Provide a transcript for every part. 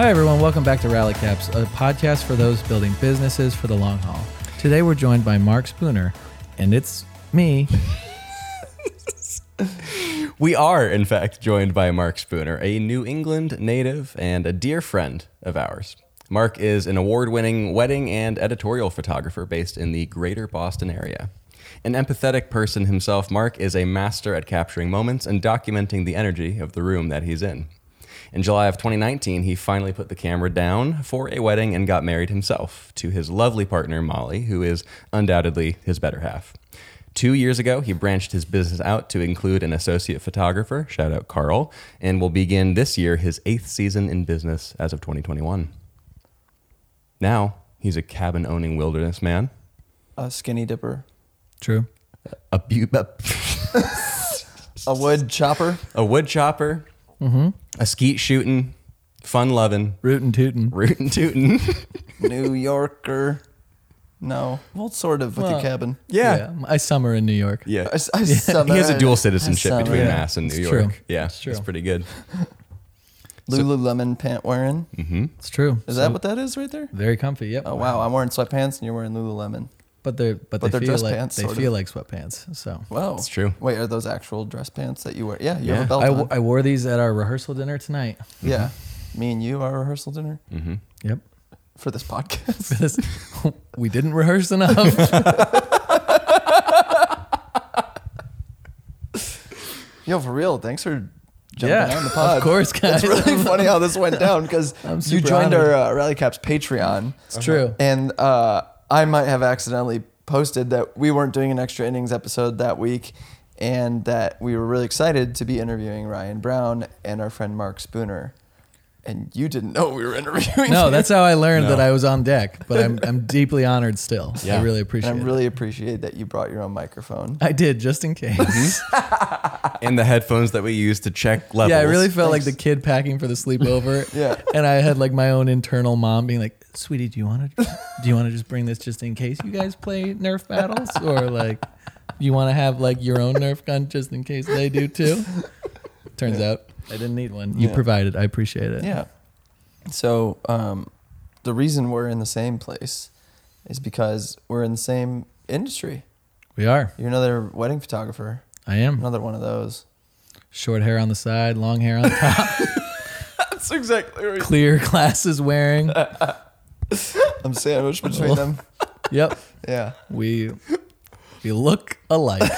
Hi, everyone. Welcome back to Rally Caps, a podcast for those building businesses for the long haul. Today, we're joined by Mark Spooner, and it's me. We are, in fact, joined by Mark Spooner, a New England native and a dear friend of ours. Mark is an award winning wedding and editorial photographer based in the greater Boston area. An empathetic person himself, Mark is a master at capturing moments and documenting the energy of the room that he's in. In July of 2019, he finally put the camera down for a wedding and got married himself to his lovely partner, Molly, who is undoubtedly his better half. Two years ago, he branched his business out to include an associate photographer, shout out Carl, and will begin this year his eighth season in business as of 2021. Now, he's a cabin owning wilderness man, A skinny dipper. True. a, bu- a, A wood chopper. a wood chopper, a skeet shooting, fun loving, Rootin' tootin'. rootin' tootin'. New Yorker. No. Well, sort of with Well, your cabin. yeah. I summer in New York. Yeah. I, I He has a dual citizenship between Yeah. Mass and New It's York. true. Yeah, It's true. it's pretty good. Lululemon pant wearing. Mm-hmm. It's true. Is So- that what that is right there? Very comfy. Yep. Oh wow, I'm wearing sweatpants and you're wearing Lululemon. But they're but, But they they're feel dress like pants, they feel of. like sweatpants. So Wow, It's true. Wait, are those actual dress pants that you wear? Yeah, you Yeah. have a belt I, on. w- I wore these at our rehearsal dinner tonight. yeah, me and you our rehearsal dinner Mm-hmm. Yep. for this podcast. We didn't rehearse enough. Yo, for real, thanks for jumping yeah, on the pod. of course, guys. It's really funny how this went down because you joined honored. our uh, Rally Caps Patreon. It's true. And uh, I might have accidentally posted that we weren't doing an extra innings episode that week and that we were really excited to be interviewing Ryan Brown and our friend Mark Spooner. And you didn't know we were interviewing. No, you. that's how I learned No. that I was on deck. But I'm I'm deeply honored still. Yeah. I Yeah. really And appreciate I it. really appreciate that you brought your own microphone. I did just in case. Mm-hmm. And the headphones that we used to check levels. yeah, I really felt like the kid packing for the sleepover. Yeah. And I had like my own internal mom being like, "Sweetie, do you want to do you want to just bring this just in case you guys play Nerf battles or like you want to have like your own Nerf gun just in case they do too?" Turns out I didn't need one. You Yeah. provided. I appreciate it. Yeah. So um, the reason we're in the same place is because we're in the same industry. We are. You're another wedding photographer, I am. another one of those. Short hair on the side, long hair on the top, That's exactly right. clear glasses wearing. I'm sandwiched between them. Yep. Yeah. We we look alike.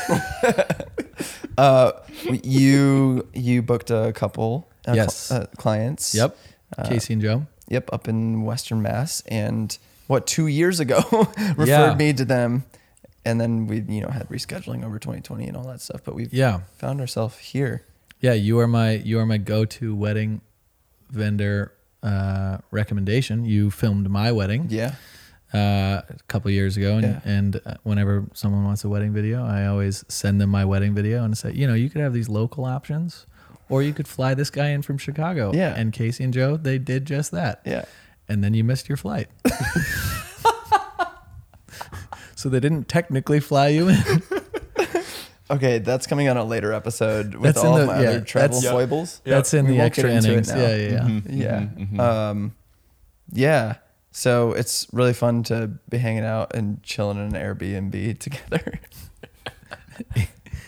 Uh, you you booked a couple uh, Yes. cl- uh, clients. Yep. Uh, Casey and Joe. Yep, up in Western Mass, and what two years ago referred Yeah. me to them, and then we you know had rescheduling over 2020 and all that stuff. But we've Yeah. found ourselves here. Yeah, you are my you are my go-to wedding vendor uh, recommendation. You filmed my wedding Yeah. uh, a couple years ago, and, Yeah. and uh, whenever someone wants a wedding video, I always send them my wedding video and say, you know, you could have these local options, or you could fly this guy in from Chicago. Yeah. and Casey and Joe, they did just that. Yeah. and then you missed your flight. so they didn't technically fly you in. Okay, that's coming on a later episode with That's in all the- my yeah, other travel that's- foibles. That's in We the extra get innings. Yeah, yeah, yeah. Mm-hmm. Yeah. Um, yeah. So it's really fun to be hanging out and chilling in an Airbnb together.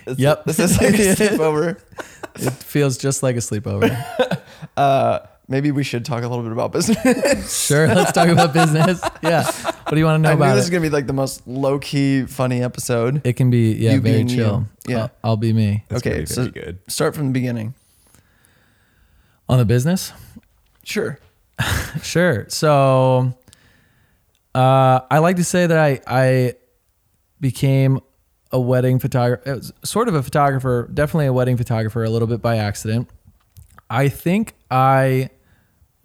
This- Yep. This is like a sleepover. It feels just like a sleepover. Uh, maybe we should talk a little bit about business. Sure, let's talk about business. Yeah. What do you want to know I knew about this it? is gonna be like the most low key funny episode. it can be yeah, You very being you. chill. Yeah. I'll, I'll be me. That's okay, very, so good. start from the beginning. On the business? Sure. Sure. So uh, I like to say that I I became a wedding photographer, sort of a photographer, definitely a wedding photographer, a little bit by accident. I think I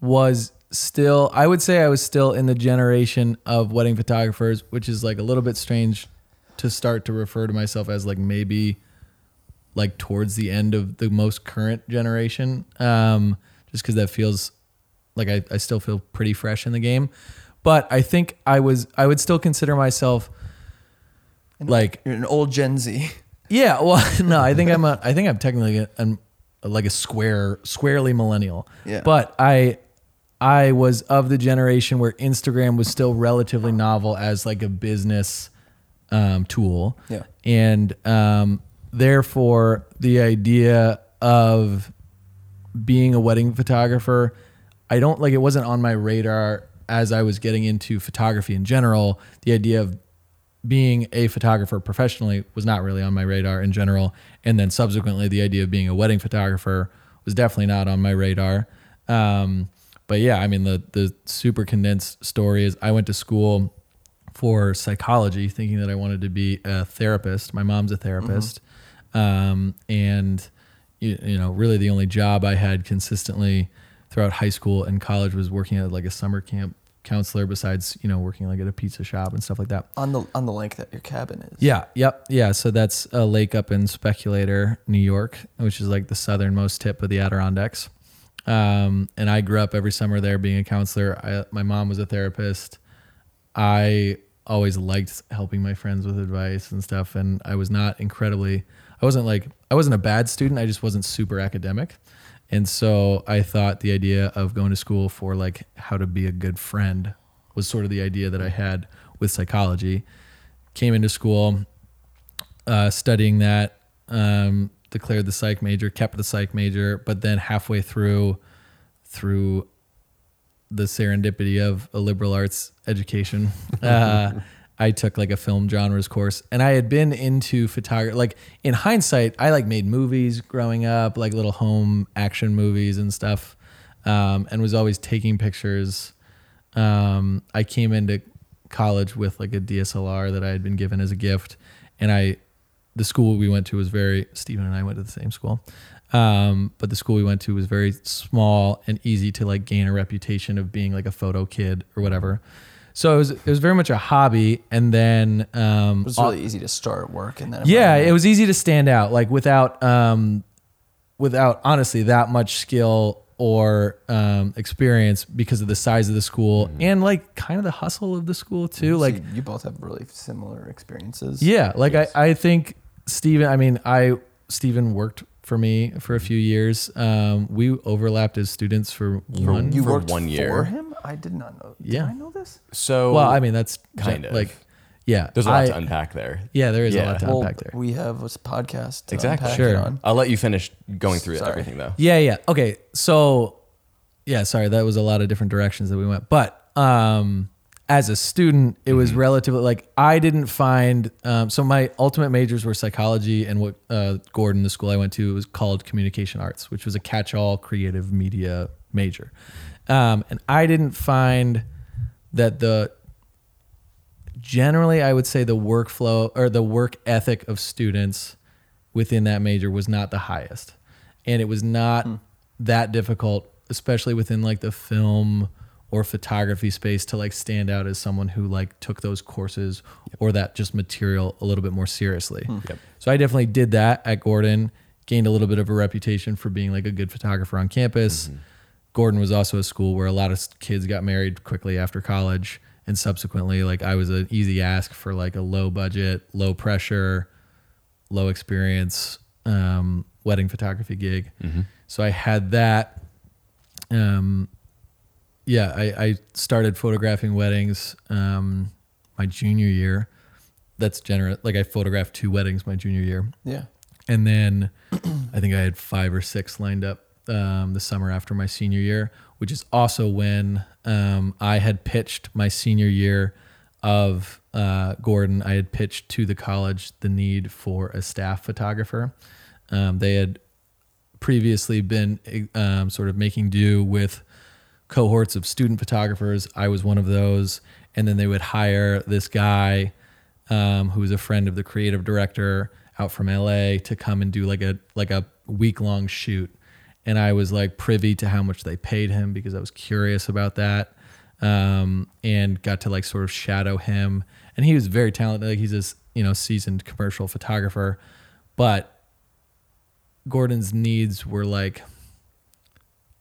was still, I would say I was still in the generation of wedding photographers, which is like a little bit strange to start to refer to myself as like maybe like towards the end of the most current generation. Um, just because that feels like I, I still feel pretty fresh in the game. But I think I was I would still consider myself like You're an old Gen Z. yeah, well, no, I think I'm a, I think I'm technically a, I'm like a square, squarely millennial. Yeah. But I, I was of the generation where Instagram was still relatively novel as like a business um, tool. Yeah. And um, therefore, the idea of being a wedding photographer, I don't like it wasn't on my radar as I was getting into photography in general. The idea of being a photographer professionally was not really on my radar in general. And then subsequently, the idea of being a wedding photographer was definitely not on my radar. Um, but yeah, I mean, the the super condensed story is I went to school for psychology, thinking that I wanted to be a therapist. My mom's a therapist, um, and you, you know, really the only job I had consistently throughout high school and college was working at like a summer camp counselor. Besides, you know, working like at a pizza shop and stuff like that. On the on the lake that your cabin is. Yeah, yep, yeah. So that's a lake up in Speculator, New York, which is like the southernmost tip of the Adirondacks. Um, and I grew up every summer there being a counselor. I, my mom was a therapist. I always liked helping my friends with advice and stuff, and I was not incredibly. I wasn't like I wasn't a bad student. I just wasn't super academic. And so I thought the idea of going to school for like how to be a good friend was sort of the idea that I had with psychology. Came into school, uh, studying that, um, declared the psych major, kept the psych major, but then halfway through, through the serendipity of a liberal arts education, uh, I took like a film genres course, and I had been into photography. Like in hindsight, I like made movies growing up, like little home action movies and stuff, um, and was always taking pictures. Um, I came into college with like a DSLR that I had been given as a gift, and I, the school we went to was very. Steven and I went to the same school, um, but the school we went to was very small and easy to like gain a reputation of being like a photo kid or whatever. So it was it was very much a hobby, and then um, It was really easy to start work and then yeah, it was easy to stand out, like without um, without honestly that much skill or um, experience because of the size of the school and like kind of the hustle of the school too. Like you both have really similar experiences. yeah, like I, I think Steven. I mean, I Steven worked for me for a few years. Um, we overlapped as students for one. You For worked one year. for him? I did not know. Yeah. Did I know this? So well, I mean, that's kind of. like, yeah, there's a lot I- to unpack there. Yeah, there is a lot to Well, unpack there. we have a podcast to Exactly. unpack Sure. it on. I'll let you finish going through Sorry. everything though. Yeah, yeah. Okay. So yeah, sorry, that was a lot of different directions that we went. But um as a student, it was relatively like I didn't find um, so my ultimate majors were psychology and what uh, Gordon, the school I went to, was called communication arts, which was a catch-all creative media major. Um, and I didn't find that the generally I would say the workflow or the work ethic of students within that major was not the highest. And it was not hmm. that difficult, especially within like the film or photography space to like stand out as someone who like took those courses or that just material a little bit more seriously. Hmm. Yep. So I definitely did that at Gordon, gained a little bit of a reputation for being like a good photographer on campus. Mm-hmm. Gordon was also a school where a lot of kids got married quickly after college and subsequently like I was an easy ask for like a low budget, low pressure, low experience um, wedding photography gig. So I had that. Um, yeah, I, I started photographing weddings um, my junior year. That's generous. Like I photographed two weddings my junior year. Yeah. And then I think I had five or six lined up um, the summer after my senior year, which is also when um, I had pitched my senior year of uh, Gordon. I had pitched to the college the need for a staff photographer. Um, they had previously been um, sort of making do with cohorts of student photographers. I was one of those. And then they would hire this guy um, who was a friend of the creative director out from LA to come and do like a like a week long shoot. And I was like privy to how much they paid him because I was curious about that. Um, and got to like sort of shadow him. And he was very talented. Like he's this, you know, seasoned commercial photographer. But Gordon's needs were like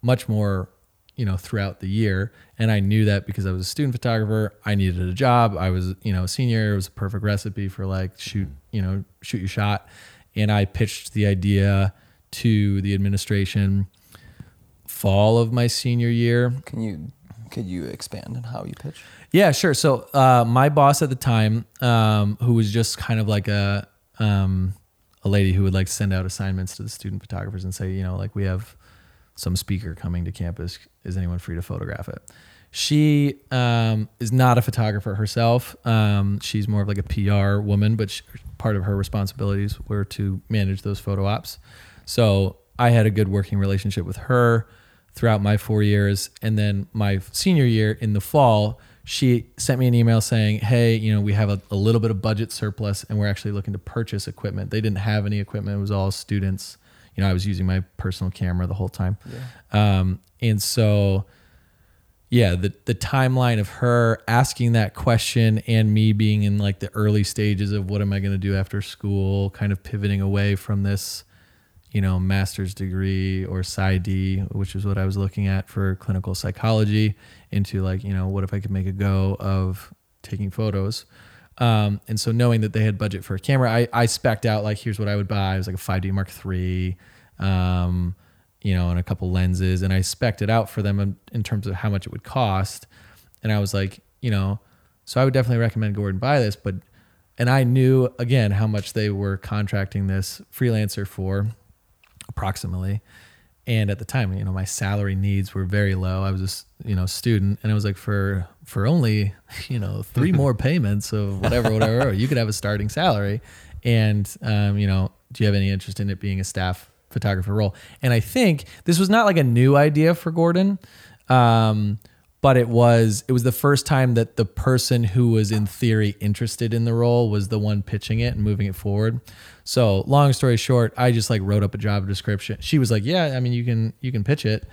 much more, you know, throughout the year. And I knew that because I was a student photographer, I needed a job. I was, you know, a senior. It was a perfect recipe for like shoot, you know, shoot your shot. And I pitched the idea to the administration fall of my senior year. Can you could you expand on how you pitch? Yeah, sure. So uh, my boss at the time, um, who was just kind of like a um, a lady who would like send out assignments to the student photographers and say, you know, like we have some speaker coming to campus. Is anyone free to photograph it? She um, is not a photographer herself. Um, she's more of like a PR woman, but she, part of her responsibilities were to manage those photo ops. So I had a good working relationship with her throughout my four years. And then my senior year in the fall, she sent me an email saying, Hey, you know, we have a, a little bit of budget surplus and we're actually looking to purchase equipment. They didn't have any equipment, it was all students. You know, I was using my personal camera the whole time. Um, and so, yeah, the the timeline of her asking that question and me being in like the early stages of what am I going to do after school, kind of pivoting away from this, you know, master's degree or PsyD, which is what I was looking at for clinical psychology, into like, you know, what if I could make a go of taking photos. Um, and so knowing that they had budget for a camera, I, I spec'd out like, here's what I would buy. It was like a 5D Mark III, um, you know, and a couple lenses. And I spec'd it out for them in, in terms of how much it would cost. And I was like, you know, so I would definitely recommend Gordon buy this. But, and I knew again how much they were contracting this freelancer for approximately. And at the time, you know, my salary needs were very low. I was just, you know, student, and I was like for for only, you know, three more payments of whatever, whatever, you could have a starting salary. And um, you know, do you have any interest in it being a staff photographer role? And I think this was not like a new idea for Gordon. Um, but it was it was the first time that the person who was in theory interested in the role was the one pitching it and moving it forward. So long story short, I just like wrote up a job description. She was like, "Yeah, I mean, you can you can pitch it."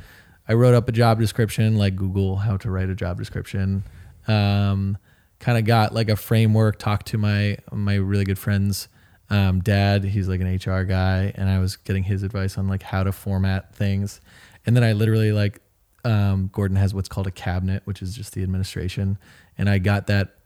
I wrote up a job description, like Google how to write a job description. Um, kind of got like a framework. Talked to my my really good friend's um, dad. He's like an HR guy, and I was getting his advice on like how to format things. And then I literally like um, Gordon has what's called a cabinet, which is just the administration, and I got that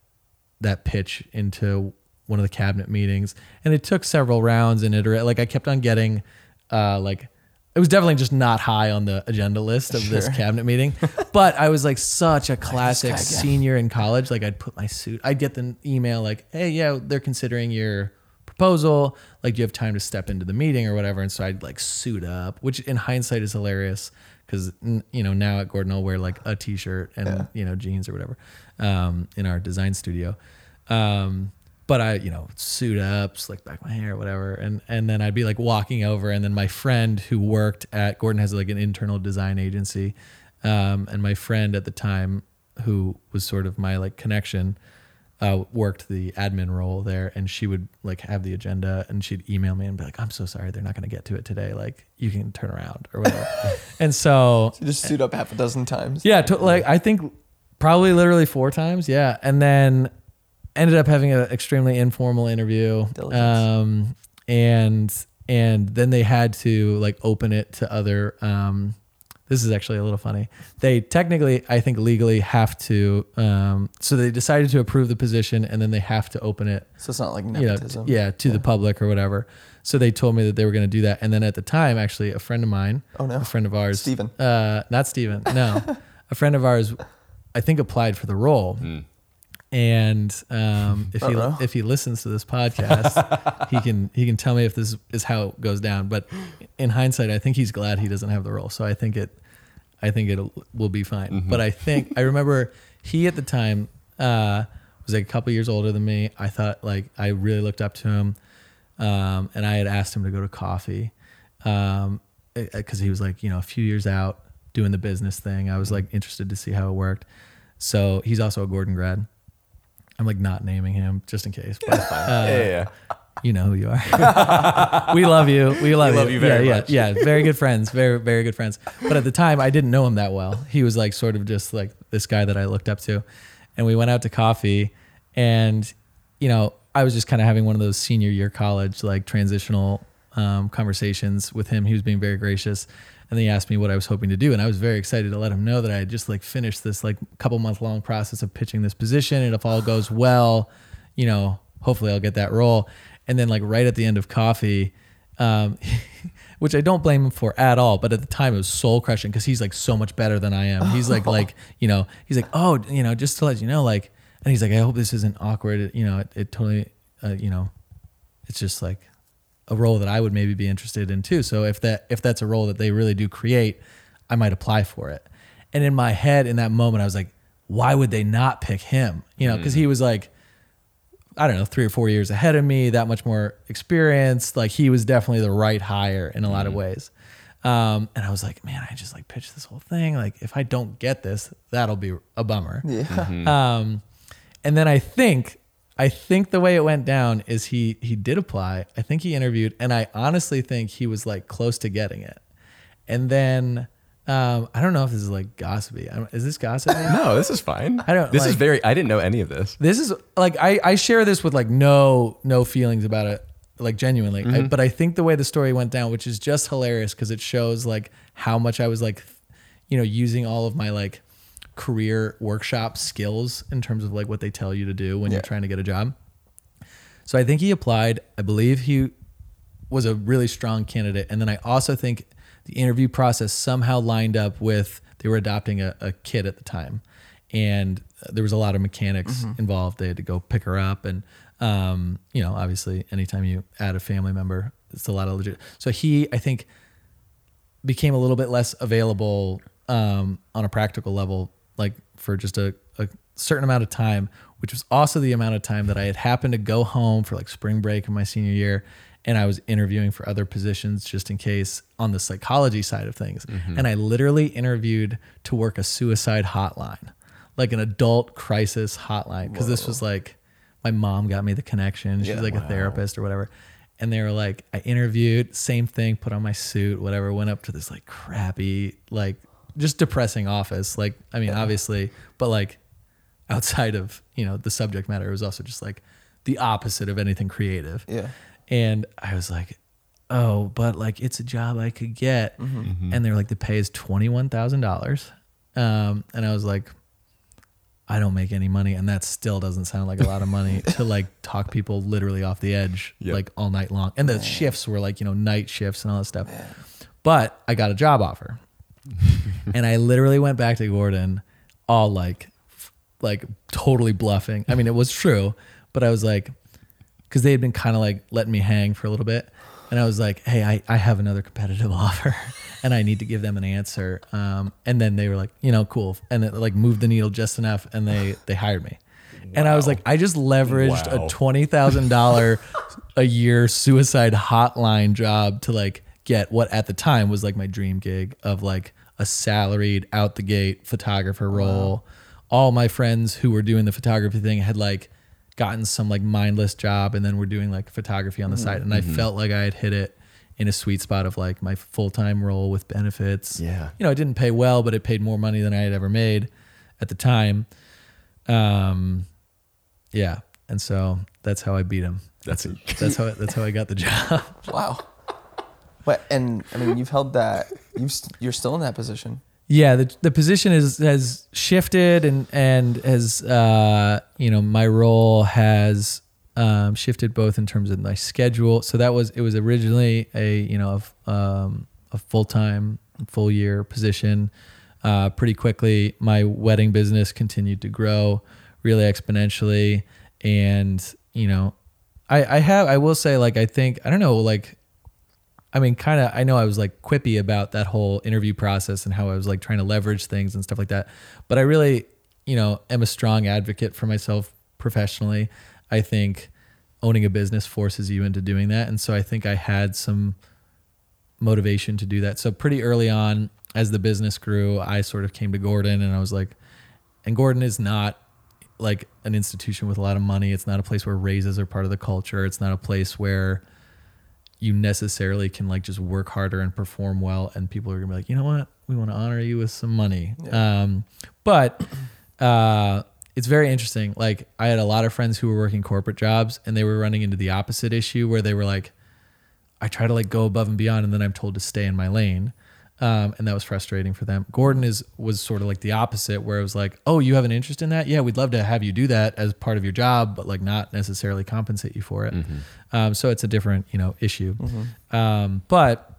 that pitch into one of the cabinet meetings, and it took several rounds and iterate. Like I kept on getting, uh, like it was definitely just not high on the agenda list of this Sure. cabinet meeting, but I was like such a classic guy senior in college. Like I'd put my suit, I'd get the email like, "Hey, yeah, they're considering your proposal. Like, do you have time to step into the meeting or whatever?" And so I'd like suit up, which in hindsight is hilarious because you know now at Gordon I'll wear like a t-shirt and you know jeans or whatever um, in our design studio. Um, but I, you know, suit up, slick back my hair, whatever, and and then I'd be like walking over, and then my friend who worked at Gordon has like an internal design agency, um, and my friend at the time who was sort of my like connection uh, worked the admin role there, and she would like have the agenda, and she'd email me and be like, "I'm so sorry, they're not going to get to it today. Like, you can turn around or whatever." and so You just suit up half a dozen times. yeah, to, like I think probably literally four times. Yeah, and then ended up having an extremely informal interview. Diligence. Um, and and then they had to like open it to other. Um, this is actually a little funny. They technically, I think, legally have to. Um, so they decided to approve the position, and then they have to open it So it's not like you know, nepotism. t- yeah, to the public or whatever. So they told me that they were going to do that. And then at the time, actually, a friend of mine, Oh, no. a friend of ours, Steven. uh, not Steven, no, a friend of ours, I think applied for the role. And um, if he Uh-oh. if he listens to this podcast, he can he can tell me if this is how it goes down. But in hindsight, I think he's glad he doesn't have the role. So I think it, I think it will be fine. But I think I remember he at the time uh, was like a couple years older than me. I thought like I really looked up to him, um, and I had asked him to go to coffee, um, because he was like you know a few years out doing the business thing. I was like interested to see how it worked. So he's also a Gordon grad. I'm like not naming him just in case, but uh, yeah, yeah, yeah. you know who you are. we love you. We love We you. love you very yeah, much. Yeah, yeah. Very good friends. Very, very good friends. But at the time, I didn't know him that well. He was like sort of just like this guy that I looked up to. And we went out to coffee, and you know, I was just kind of having one of those senior year college like transitional um, conversations with him. He was being very gracious. And then he asked me what I was hoping to do, and I was very excited to let him know that I had just like finished this like couple month long process of pitching this position, and if all goes well, you know, hopefully I'll get that role. And then like right at the end of coffee, um, which I don't blame him for at all. But at the time, it was soul crushing because he's like so much better than I am. He's like like you know he's like oh you know just to let you know like and he's like I hope this isn't awkward. You know it, it totally uh, you know it's just like a role that I would maybe be interested in too. So if that if that's a role that they really do create, I might apply for it. And in my head, in that moment, I was like, why would they not pick him? You know, because he was like, I don't know, three or four years ahead of me, that much more experience. Like he was definitely the right hire in a lot of ways. Um, and I was like, man, I just like pitched this whole thing. Like if I don't get this, that'll be a bummer. Yeah. Um, and then I think I think the way it went down is he he did apply. I think he interviewed, and I honestly think he was like close to getting it. And then um, I don't know if this is like gossipy. Is this gossipy? No, this is fine. I don't, This is very. I didn't know any of this. this is like I, I share this with like no no feelings about it like genuinely I, but i think the way the story went down which is just hilarious because it shows like how much i was like you know using all of my like career workshop skills in terms of like what they tell you to do when Yeah. you're trying to get a job. So i think he applied. I believe he was a really strong candidate. And then i also think the interview process somehow lined up with they were adopting a, a kid at the time. And there was a lot of mechanics involved. They had to go pick her up. And um, you know obviously anytime you add a family member it's a lot of legit. So he i think became a little bit less available um, on a practical level, like for just a, a certain amount of time, which was also the amount of time that I had happened to go home for like spring break in my senior year. And I was interviewing for other positions just in case on the psychology side of things. Mm-hmm. And I literally interviewed to work a suicide hotline, like an adult crisis hotline. Cause this was like, my mom got me the connection. She's Yeah. like a therapist or whatever and they were like i interviewed same thing put on my suit whatever went up to this like crappy like just depressing office like i mean obviously but like outside of you know the subject matter it was also just like the opposite of anything creative. Yeah. and i was like oh but like it's a job i could get. And they're like the pay is $21000 um, and i was like I don't make any money, and that still doesn't sound like a lot of money to like talk people literally off the edge Yep. like all night long. And the shifts were like you know night shifts and all that stuff. But I got a job offer, and I literally went back to Gordon, all like, like totally bluffing. I mean, it was true, but I was like, because they had been kind of like letting me hang for a little bit. And I was like, hey, I, I have another competitive offer and I need to give them an answer. Um, and then they were like, you know, cool. And it like moved the needle just enough and they, they hired me. And I was like, I just leveraged Wow. a $20,000 a year suicide hotline job to like get what at the time was like my dream gig of like a salaried out the gate photographer role. All my friends who were doing the photography thing had like gotten some like mindless job and then we're doing like photography on the side and I felt like I had hit it in a sweet spot of like my full-time role with benefits. Yeah. You know, it didn't pay well, but it paid more money than I had ever made at the time. Um yeah. And so that's how I beat him. That's it. That's how that's how I got the job. Wow. But and I mean, you've held that. You st- you're still in that position. Yeah, the the position is has shifted and and has uh you know my role has um, shifted both in terms of my schedule. So that was it was originally a you know a, um, a full time full year position. Uh, pretty quickly, my wedding business continued to grow really exponentially, and you know, I I have I will say like I think I don't know like I mean, kind of, I know I was like quippy about that whole interview process and how I was like trying to leverage things and stuff like that. But I really, you know, am a strong advocate for myself professionally. I think owning a business forces you into doing that. And so I think I had some motivation to do that. So pretty early on, as the business grew, I sort of came to Gordon and I was like, and Gordon is not like an institution with a lot of money. It's not a place where raises are part of the culture. It's not a place where you necessarily can like just work harder and perform well and people are gonna be like you know what? We want to honor you with some money. Um, but uh, it's very interesting. Like i had a lot of friends who were working corporate jobs and they were running into the opposite issue where they were like i try to like go above and beyond and then i'm told to stay in my lane Um, and that was frustrating for them. Gordon is was sort of like the opposite, where it was like, "Oh, you have an interest in that? Yeah, we'd love to have you do that as part of your job, but like not necessarily compensate you for it." Um, so it's a different, you know, issue. Um, but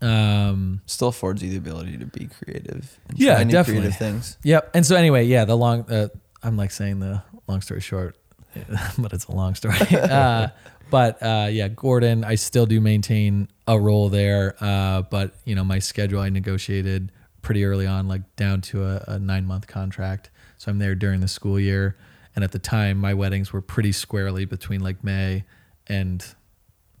um, Still affords you the ability to be creative. And Yeah, try definitely. creative things. Yep. And so anyway, yeah, the long uh, I'm like saying the long story short, but it's a long story. uh, but uh, yeah, Gordon, I still do maintain a role there. Uh, but you know, my schedule I negotiated pretty early on, like down to a, a nine month contract. So I'm there during the school year. And at the time, my weddings were pretty squarely between like May and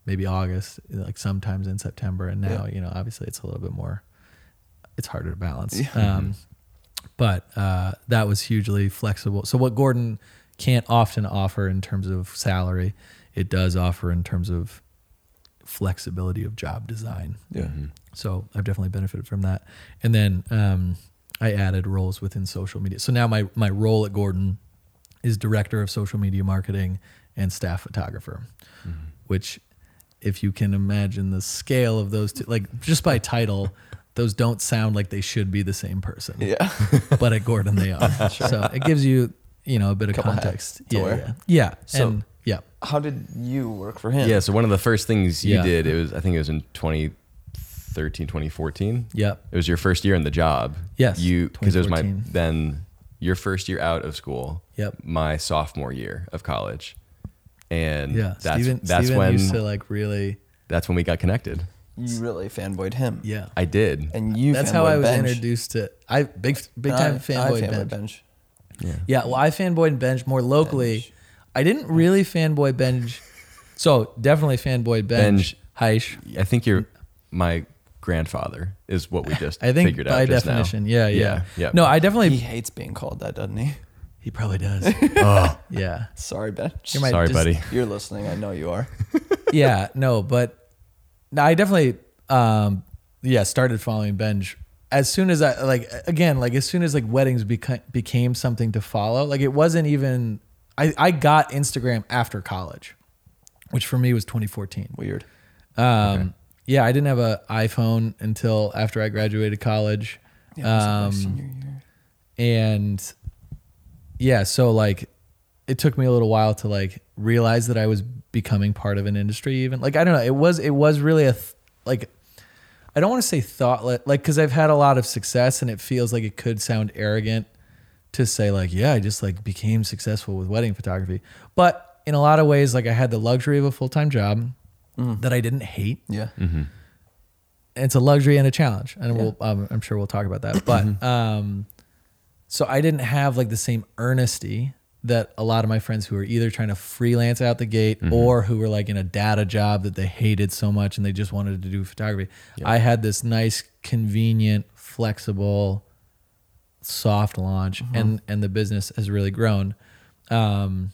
maybe August, like sometimes in September. And now, you know, obviously it's a little bit more, it's harder to balance. Um, but uh, that was hugely flexible. So what Gordon can't often offer in terms of salary, it does offer in terms of flexibility of job design. Yeah. So I've definitely benefited from that. And then um, I added roles within social media. So now my my role at Gordon is director of social media marketing and staff photographer, which if you can imagine the scale of those two, like just by title, those don't sound like they should be the same person Yeah. but at Gordon they are. So it gives you, you know, a bit of Couple context. Yeah, yeah, yeah. So- and yeah, How did you work for him? Yeah. So one of the first things you Yeah. did, it was I think it was in 2013, 2014. yeah, It was your first year in the job. Yes, You because it was my 2014. then your first year out of school. Yep. My sophomore year of college, and yeah. that's Steven, that's Steven when used to like really, that's when we got connected. You really fanboyed him. yeah. I did. And you That's how fanboyed I was Benj. introduced to. I big big And time I- I fanboy fanboyed bench. Benj. yeah. Yeah, well, I fanboyed Benj more locally. Benj. I didn't really fanboy Benj. So definitely fanboy bench. Benj. Haisch. I think you're my grandfather is what we just I think figured by out just now. definition, yeah, yeah, Yeah, yeah. No, I definitely. He He, hates being called that, doesn't he? He probably does. Oh, yeah, Sorry, Benj. You're my- sorry, just- buddy. You're listening. I know you are. yeah, no, but no, I definitely, um, yeah, started following Benj as soon as I like again, like as soon as like weddings beca- became something to follow. Like it wasn't even. I I got Instagram after college, which for me was 2014. Weird. Um, yeah, I didn't have an iPhone until after I graduated college. Yeah, it was like my Um, senior year. and yeah so like it took me a little while to like realize that i was becoming part of an industry even like i don't know it was it was really a th- like i don't want to say thoughtless like because i've had a lot of success and it feels like it could sound arrogant to say like yeah i just like became successful with wedding photography. But in a lot of ways like i had the luxury of a full-time job that i didn't hate. Yeah. Mm-hmm. it's a luxury and a challenge and we'll um, i'm sure we'll talk about that. But um so i didn't have like the same earnesty that a lot of my friends who were either trying to freelance out the gate or who were like in a data job that they hated so much and they just wanted to do photography. I had this nice convenient flexible soft launch and and the business has really grown um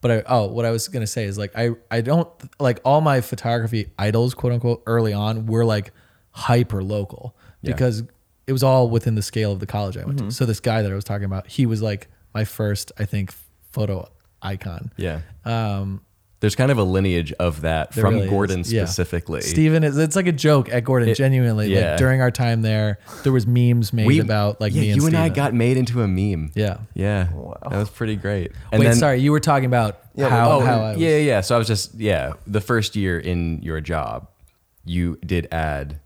but I, oh, what I was gonna say is like I I don't like all my photography idols, quote unquote, early on were like hyper local Yeah. because it was all within the scale of the college I went to. So this guy that I was talking about, he was like my first, I think, photo icon. Yeah. Um, There's kind of a lineage of that There from really is. Gordon Yeah. specifically. Steven is it's like a joke at Gordon. It- genuinely, yeah. like during our time there, there was memes made We- about like yeah, me and you and I Steven. got made into a meme. yeah. Yeah. Wow. That was pretty great. And Wait, then, sorry, you were talking about Yeah, how oh, how I was, yeah, yeah. So I was just yeah. The first year in your job, you did add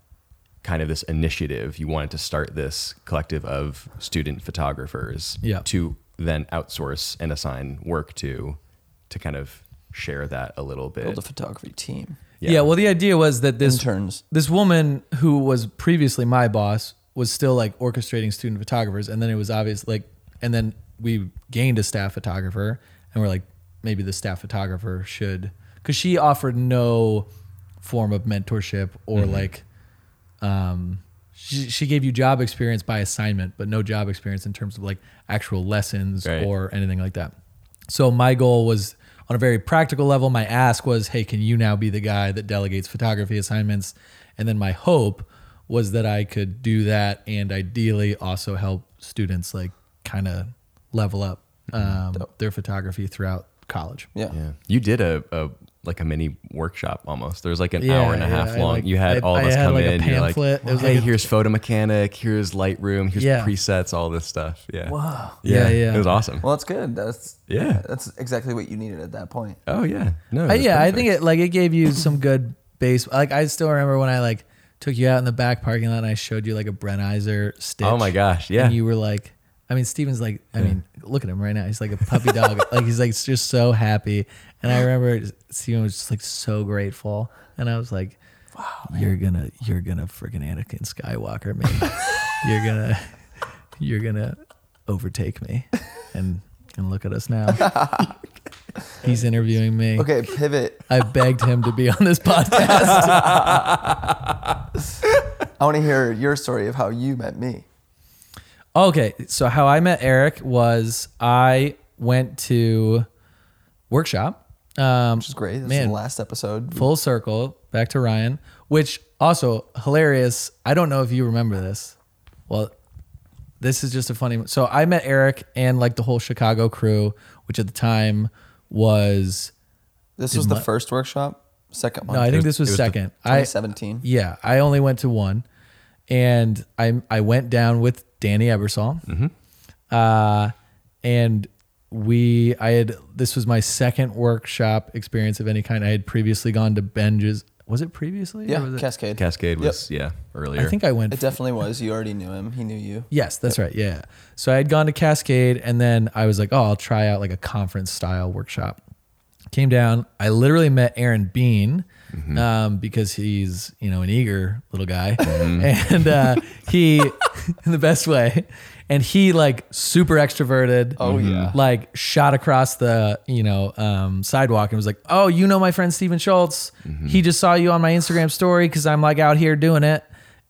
kind of this initiative. You wanted to start this collective of student photographers Yeah. to then outsource and assign work to, to kind of share that a little bit. Build a photography team. yeah. Well, the idea was that this Interns. this woman who was previously my boss was still like orchestrating student photographers and then it was obvious like and then we gained a staff photographer and we're like maybe the staff photographer should because she offered no form of mentorship or Mm-hmm. like um she, she gave you job experience by assignment but no job experience in terms of like actual lessons Right. or anything like that so my goal was on a very practical level. My ask was, "Hey, can you now be the guy that delegates photography assignments?" And then my hope was that I could do that, and ideally also help students like kind of level up um, their photography throughout college. Yeah. Yeah. You did a, a like a mini workshop almost. There was like an Yeah, hour and a yeah, half I long. like- you had I- all of I us come like, a in. You're like, pamphlet. It was hey, like a- here's photo mechanic. Here's Lightroom. Here's Yeah. presets. All this stuff. Yeah. Wow. Yeah, yeah. It was awesome. Well, that's good. That's Yeah. That's exactly what you needed at that point. oh yeah. No. it I, was yeah, I think it like it gave you some good base. Like I still remember when I like took you out in the back parking lot and I showed you like a Brenizer stitch. Oh my gosh. Yeah. And you were like, I mean, Steven's like, I mean, look at him right now. He's like a puppy dog. like he's like just so happy. And I remember Steven was just like so grateful. And I was like, wow, you're gonna, you're gonna freaking Anakin Skywalker me. you're gonna, you're gonna overtake me. And and look at us now. He's interviewing me. Okay, pivot. I begged him to be on this podcast. I want to hear your story of how you met me. Okay, so how I met Eric was I went to workshop. Um, Which is great. This is Man. the last episode. full circle back to Ryan, which also hilarious. I don't know if you remember this. Well, this is just a funny. So I met Eric and like the whole Chicago crew, which at the time was This Did was the my- first workshop, second one. no, I think was- this was, was second. I 2017. yeah, I only went to one, and I I went down with Danny Ebersol, uh, and we I had this was my second workshop experience of any kind. I had previously gone to Benj's. Was it previously? or yeah, was it- Cascade. Cascade was yeah earlier. I think I went It definitely was. You already knew him. He knew you. Yes, that's right. Yeah. So I had gone to Cascade and then I was like, oh, I'll try out like a conference style workshop. Came down. I literally met Aaron Bean um, because he's, you know, an eager little guy. And uh, he, in the best way, and he like super extroverted. Oh, yeah. Like shot across the, you know, um, sidewalk and was like, oh, you know my friend Steven Schultz. He just saw you on my Instagram story because I'm like out here doing it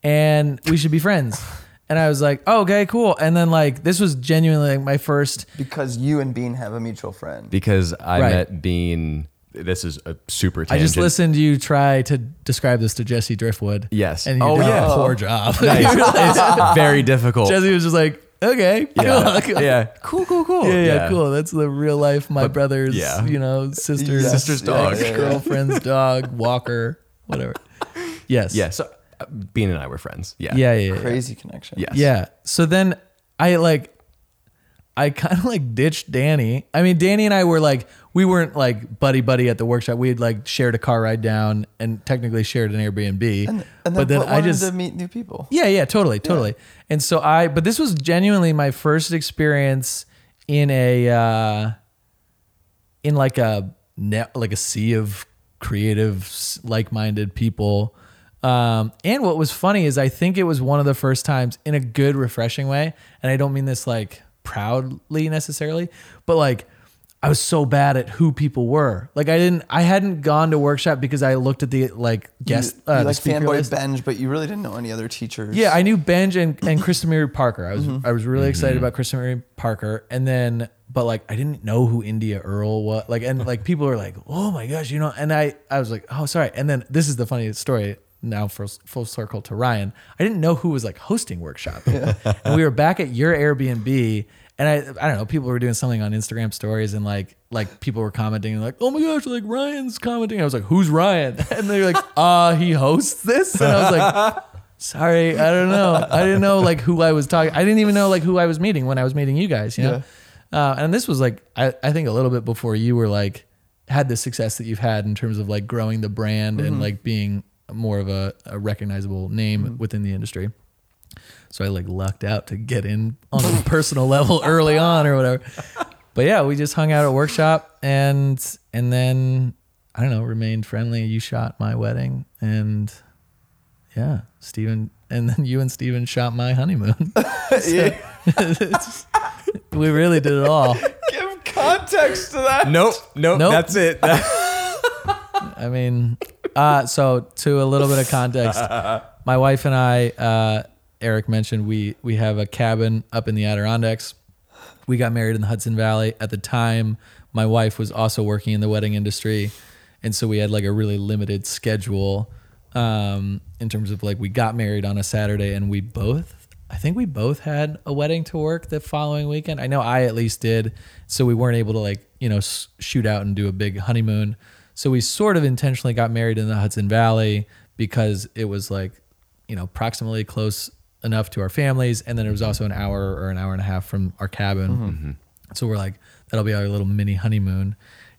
and we should be friends. And I was like, oh, okay, cool. And then like this was genuinely like my first. Because you and Bean have a mutual friend. because I Right. met Bean. This is a super. I just listened to you try to describe this to Jesse Driftwood. Yes. and you Oh, did yeah. a poor job. it's very difficult. Jesse was just like, okay, yeah. cool. yeah. Cool. Cool. Cool. Yeah, yeah, cool. That's the real life. My brother's, yeah. you know, sister's, Yes, Sister's dog. yeah, yeah, yeah. girlfriend's dog, Walker, whatever. Yes. Yeah. So uh, Bean and I were friends. Yeah. Yeah. Yeah. yeah. Crazy connection. Yes. Yeah. So then I like I kind of like ditched Danny. I mean, Danny and I were like we weren't like buddy buddy at the workshop. We had like shared a car ride down and technically shared an Airbnb. And, and then, but then I just to meet new people. yeah, yeah, totally, totally. And so I, but this was genuinely my first experience in a, uh, in like a net, like a sea of creative, like-minded people. Um, and what was funny is I think it was one of the first times in a good, refreshing way. And I don't mean this like proudly necessarily, but like I was so bad at who people were. Like I didn't, I hadn't gone to workshop because I looked at the like guest, you, uh, you the like fanboy list. Benj, but you really didn't know any other teachers. Yeah, I knew Benj and, and Krista Mary Parker. I was Mm-hmm. I was really excited about Krista Mary Parker, and then but like I didn't know who India Earl was. Like and like people were like, oh my gosh, you know. And I I was like, oh sorry. And then this is the funniest story. Now for full circle to Ryan, I didn't know who was like hosting workshop, and we were back at your Airbnb. And I, I don't know, people were doing something on Instagram stories and like, like people were commenting like, oh my gosh, like Ryan's commenting. I was like, who's Ryan? And they're like, uh, he hosts this. And I was like, sorry, I don't know. I didn't know like who I was talking. I didn't even know like who I was meeting when I was meeting you guys, you know? Uh, and this was like, I, I think a little bit before you were like, had the success that you've had in terms of like growing the brand and like being more of a, a recognizable name within the industry. So I like lucked out to get in on a personal level early on or whatever. But yeah, we just hung out at workshop and and then I don't know, remained friendly. You shot my wedding and yeah, Steven and then you and Steven shot my honeymoon. So, we really did it all. Give context to that. Nope. Nope. Nope. That's it. I mean, uh, so to a little bit of context, my wife and I, uh, Eric mentioned we we have a cabin up in the Adirondacks. We got married in the Hudson Valley. At the time, my wife was also working in the wedding industry, and so we had like a really limited schedule um, in terms of like we got married on a Saturday, and we both, I think we both had a wedding to work the following weekend. I know I at least did, so we weren't able to like you know shoot out and do a big honeymoon. So we sort of intentionally got married in the Hudson Valley because it was like, you know, proximately close enough to our families. And then it was mm-hmm. also an hour or an hour and a half from our cabin. Mm-hmm. Mm-hmm. So we're like, that'll be our little mini honeymoon.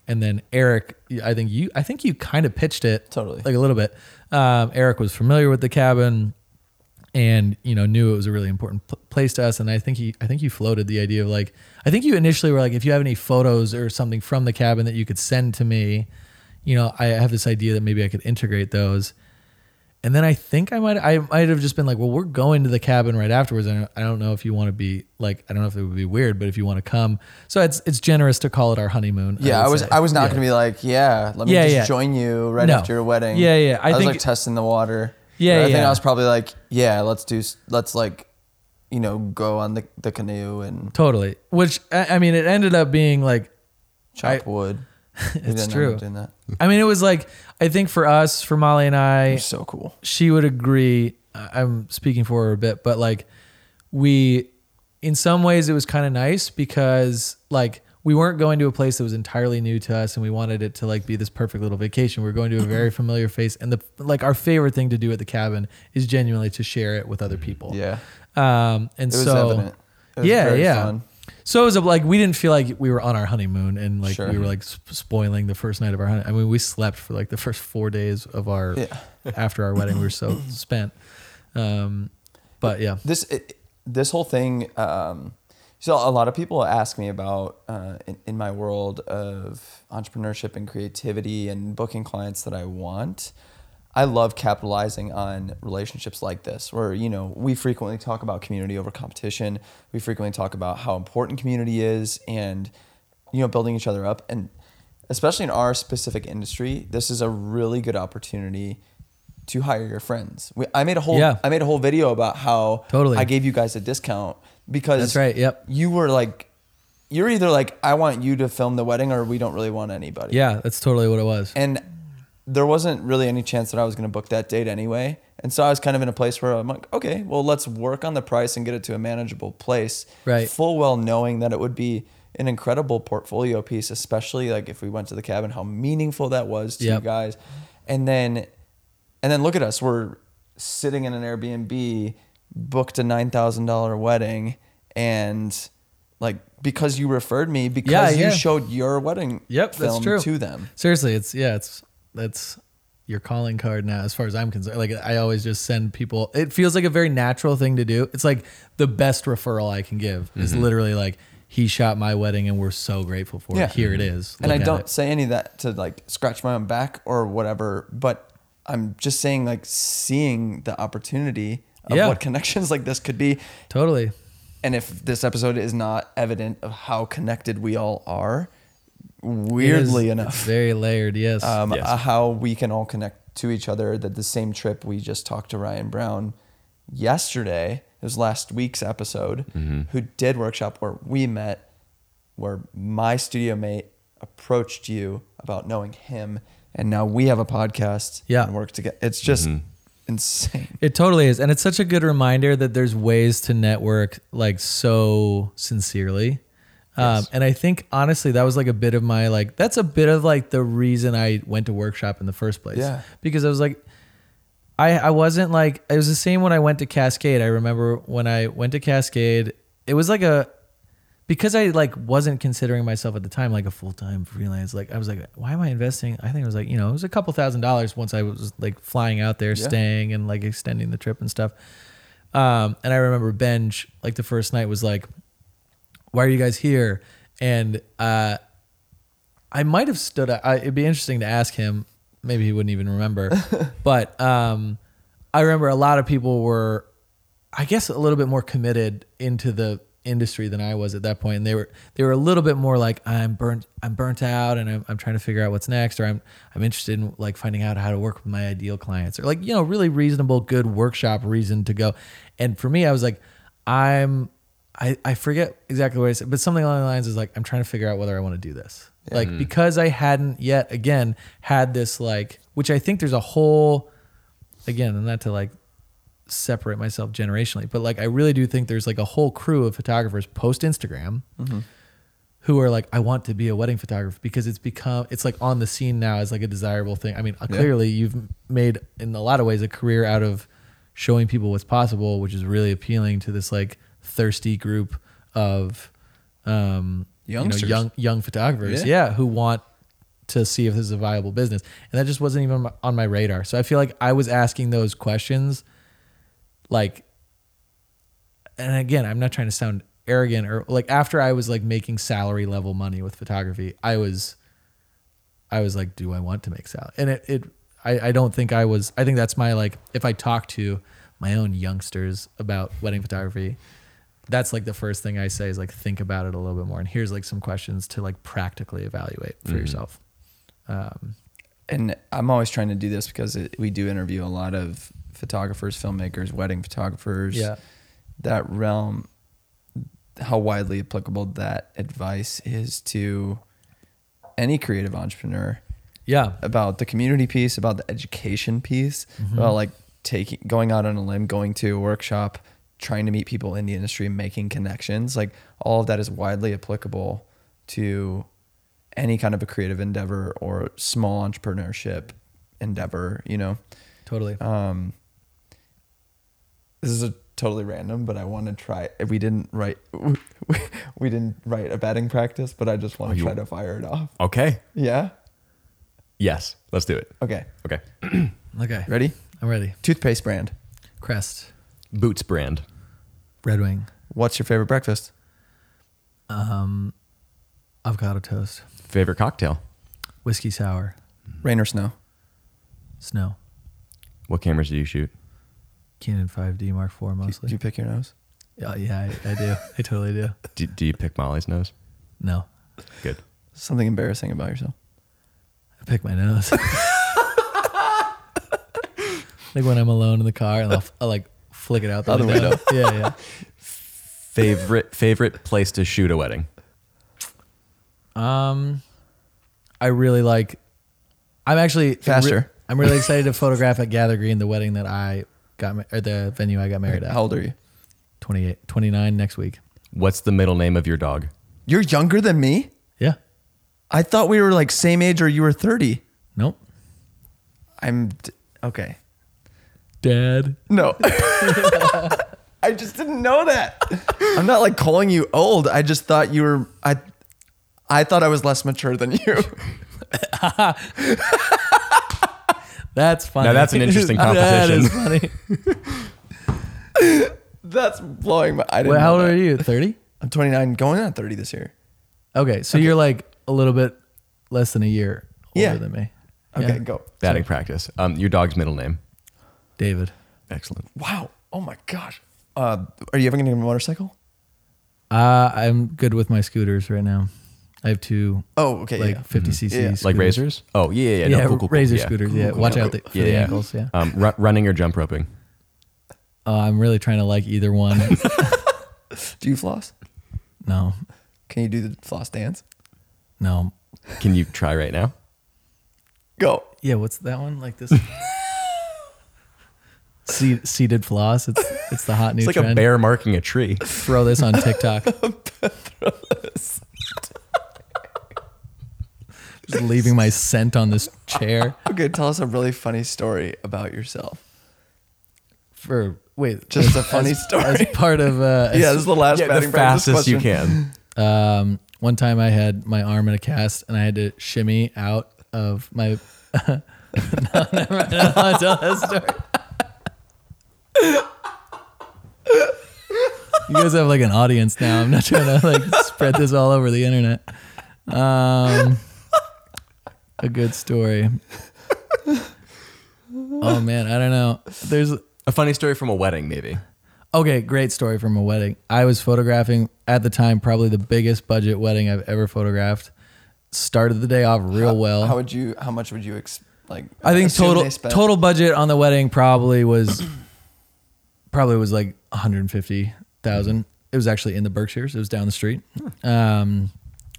And then Eric, I think you, I think you kind of pitched it Totally. like a little bit. Um, Eric was familiar with the cabin and you know knew it was a really important p- place to us and i think he i think you floated the idea of like i think you initially were like if you have any photos or something from the cabin that you could send to me you know i have this idea that maybe i could integrate those and then i think i might i might have just been like well we're going to the cabin right afterwards and i don't know if you want to be like i don't know if it would be weird but if you want to come so it's it's generous to call it our honeymoon Yeah, would I was say. I was not Yeah. going to be like, yeah, let me Yeah, just yeah. join you right No. after your wedding. Yeah, yeah, I I, was like testing the water. Yeah, But I think. I was probably like, yeah, let's do, let's like, you know, go on the, the canoe and totally which I, I mean it ended up being like chop I- wood. It's true. Doing that. I mean, it was like I think for us, for Molly and I, so cool. she would agree. I'm speaking for her a bit, but like we, in some ways, it was kind of nice because like we weren't going to a place that was entirely new to us, and we wanted it to like be this perfect little vacation. We are going to a very familiar face, and the like our favorite thing to do at the cabin is genuinely to share it with other people. Yeah. Um, and It so evident. Yeah, yeah. fun. So it was like we didn't feel like we were on our honeymoon and like Sure. we were like sp- spoiling the first night of our honeymoon. I mean, we slept for like the first four days of our Yeah. after our wedding. We were so spent. Um, but yeah, this it, this whole thing um, so a lot of people ask me about uh, in, in my world of entrepreneurship and creativity and booking clients that i want i love capitalizing on relationships like this where you know we frequently talk about community over competition we frequently talk about how important community is and you know building each other up and especially in our specific industry this is a really good opportunity to hire your friends we, i made a whole Yeah. i made a whole video about how Totally. i gave you guys a discount because That's right, yep. you were like you're either like i want you to film the wedding or we don't really want anybody yeah, that's totally what it was. and there wasn't really any chance that i was going to book that date anyway and so i was kind of in a place where i'm like okay well let's work on the price and get it to a manageable place Right. full well knowing that it would be an incredible portfolio piece especially like if we went to the cabin how meaningful that was to Yep. you guys and then and then look at us we're sitting in an airbnb booked a $9000 wedding and like because you referred me because Yeah, you yeah. showed your wedding Yep, that's film true. to them Seriously, it's yeah, it's that's your calling card now as far as I'm concerned. Like I always just send people it feels like a very natural thing to do. It's like the best referral I can give is mm-hmm. literally like he shot my wedding and we're so grateful for Yeah. it. Here it mm-hmm. is. and I don't it. say any of that to like scratch my own back or whatever, but I'm just saying like seeing the opportunity of Yeah. what connections like this could be. Totally. And if this episode is not evident of how connected we all are, weirdly It is enough, Very layered, yes. um, Yes. uh, how we can all connect to each other. That the same trip we just talked to Ryan Brown yesterday, it was last week's episode, Mm-hmm. who did workshop where we met, where my studio mate approached you about knowing him, and now we have a podcast Yeah. and work together. It's just Mm-hmm. insane. It totally is. And it's such a good reminder that there's ways to network like so sincerely. Um, Yes. and I think honestly, that was like a bit of my like, that's a bit of like the reason I went to workshop in the first place. Yeah. Because I was like, I, I wasn't like, it was the same when I went to Cascade. I remember when I went to Cascade, it was like a, because I like wasn't considering myself at the time like a full time freelance. Like I was like, why am I investing? I think it was like you know it was a couple thousand dollars once I was like flying out there, Yeah. staying and like extending the trip and stuff. Um, and I remember Benj like the first night was like, "Why are you guys here?" And uh, I might have stood. I, it'd be interesting to ask him. Maybe he wouldn't even remember. but um, I remember a lot of people were, I guess, a little bit more committed into the industry than I was at that point. and they were they were a little bit more like I'm burnt I'm burnt out, and I'm, I'm trying to figure out what's next, or I'm I'm interested in like finding out how to work with my ideal clients, or like you know really reasonable, good workshop reason to go. And for me, I was like, I'm I, I forget exactly what I said, but something along the lines is like, I'm trying to figure out whether I want to do this. Like, mm. because I hadn't yet, again, had this, like, which I think there's a whole, again, and not to like separate myself generationally, but like, I really do think there's like a whole crew of photographers post Instagram mm-hmm. who are like, I want to be a wedding photographer because it's become, it's like on the scene now as like a desirable thing. I mean, Yeah. clearly you've made in a lot of ways a career out of showing people what's possible, which is really appealing to this like thirsty group of, um, you know, young, young photographers. Yeah. yeah. Who want to see if this is a viable business. And that just wasn't even on my radar. So I feel like I was asking those questions like and again, I'm not trying to sound arrogant or like after I was like making salary level money with photography, I was I was like, do I want to make salary? And it, it I, I don't think I was I think that's my like if I talk to my own youngsters about wedding photography, that's like the first thing I say is like think about it a little bit more. And here's like some questions to like practically evaluate for yourself. Um, and I'm always trying to do this because it, we do interview a lot of photographers, filmmakers, wedding photographers. yeah. That realm, how widely applicable that advice is to any creative entrepreneur Yeah. about the community piece, about the education piece, about like taking, going out on a limb, going to a workshop, trying to meet people in the industry, making connections. Like all of that is widely applicable to any kind of a creative endeavor or small entrepreneurship endeavor, you know? Totally. Um, this is a totally random, but I want to try. We didn't write, we didn't write a batting practice, but I just want Oh, to you- try to fire it off. Okay. Yeah. Yes. Let's do it. Okay. Okay. okay. Ready? I'm ready. Toothpaste brand. Crest. Boots brand. Red Wing. What's your favorite breakfast? Um, avocado toast. Favorite cocktail. Whiskey sour. Rain or snow? Snow. What cameras do you shoot? Canon 5D Mark IV Did mostly. you pick your nose? Yeah, yeah, I, I do. I totally do. Do, do you pick Molly's nose? No, Good. Something embarrassing about yourself. I pick my nose. like when I'm alone in the car and I'll, I'll like flick it out the, Out window. window. yeah, yeah. Favorite favorite place to shoot a wedding. Um, I really like. I'm actually Faster. I'm really excited to photograph at Gather Greene, the wedding that I got, ma- or the venue I got married at. How old are you? 28, 29 next week. What's the middle name of your dog? You're younger than me? Yeah. I thought we were like same age or you were 30. Nope. I'm d- okay. Dad. No. I just didn't know that. I'm not like calling you old. I just thought you were I I thought I was less mature than you. That's funny. Now that's an interesting competition. that is funny. That's blowing my I didn't Wait, how old that. are you? 30? I'm 29 going on 30 this year. Okay, so you're like a little bit less than a year older Yeah. than me. Okay, Yeah. go. Batting practice. Um, your dog's middle name. David. Excellent. Wow. Oh my gosh. Uh, are you ever going to get a motorcycle? Uh, I'm good with my scooters right now. I have two Oh, okay. like yeah. 50 cc Yeah. Like Like razors? Oh yeah, yeah, yeah. Yeah, no, cool, cool, cool. razor Yeah. scooters. Cool, yeah, cool, watch cool. out the, for Yeah, the yeah. ankles. Yeah. Um, ru- running or jump roping. Uh, I'm really trying to like either one. Do you floss? no, Can you do the floss dance? no. Can you try right now? Go. Yeah, what's that one? Like this. Seated floss. It's it's the hot new It's like trend. a bear marking a tree. Throw this on TikTok. Just leaving my scent on this chair Okay, tell us a really funny story about yourself. for wait. Just a funny as- story. As part of uh, yeah, this is the last Yeah, the batting practice fastest you can. Um, one time I had my arm in a cast and I had to shimmy out of my. no, never mind. I don't want to tell that story. You guys have like an audience now. I'm not trying to like spread this all over the internet. Um, a good story. Oh man, I don't know. There's A funny story from a wedding, maybe. Okay, great story from a wedding. I was photographing at the time probably the biggest budget wedding I've ever photographed. Started the day off real well. How would you? How much would you ex- like? I think assume total they spent? total budget on the wedding probably was probably was like 150,000. It was actually in the Berkshires. It was down the street. Um,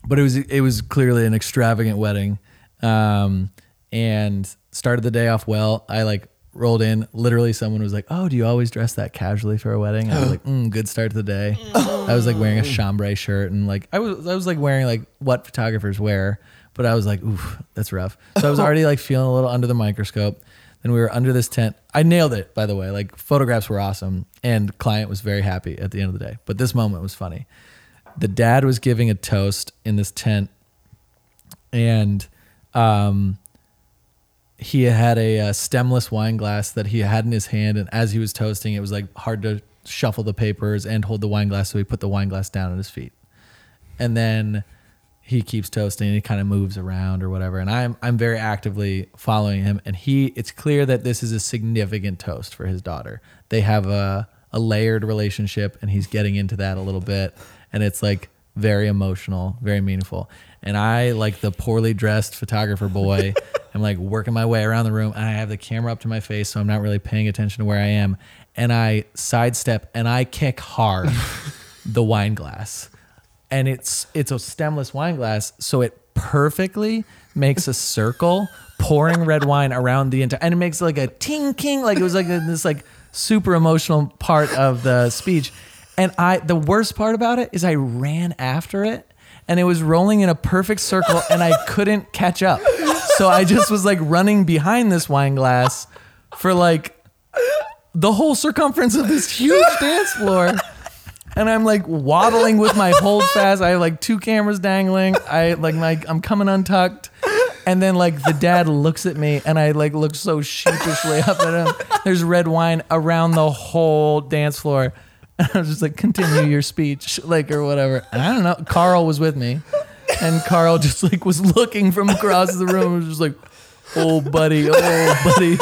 but it was it was clearly an extravagant wedding. Um, and started the day off well. I like rolled in, literally someone was like, "Oh, do you always dress that casually for a wedding?" I was like, mm, "Good start to the day." I was like wearing a chambray shirt and like I was I was like wearing like what photographers wear, but I was like, "Oof, that's rough." So I was already like feeling a little under the microscope. Then we were under this tent. I nailed it, by the way. Like photographs were awesome, and client was very happy at the end of the day. But this moment was funny. The dad was giving a toast in this tent, and um, he had a, uh stemless wine glass that he had in his hand, and as he was toasting, it was like hard to shuffle the papers and hold the wine glass, so he put the wine glass down at his feet, and then he keeps toasting. And he kind of moves around or whatever, and I'm I'm very actively following him, and he it's clear that this is a significant toast for his daughter. They have a a layered relationship, and he's getting into that a little bit, and it's like very emotional, very meaningful. And I, like the poorly dressed photographer boy, I'm like working my way around the room and I have the camera up to my face, so I'm not really paying attention to where I am. And I sidestep and I kick hard the wine glass. And it's it's a stemless wine glass, so it perfectly makes a circle pouring red wine around the entire and it makes like a ting king like it was like this like super emotional part of the speech. And i the worst part about it is i ran after it and it was rolling in a perfect circle and i couldn't catch up. So i just was like running behind this wine glass for like the whole circumference of this huge dance floor and I'm like waddling with my HoldFast. I have like two cameras dangling. I like my I'm coming untucked. And then like the dad looks at me and I like look so sheepishly up at him. There's red wine around the whole dance floor. And I was just like, continue your speech, like or whatever. And I don't know. Carl was with me. And Carl just like was looking from across the room. and was just like, oh buddy, oh buddy.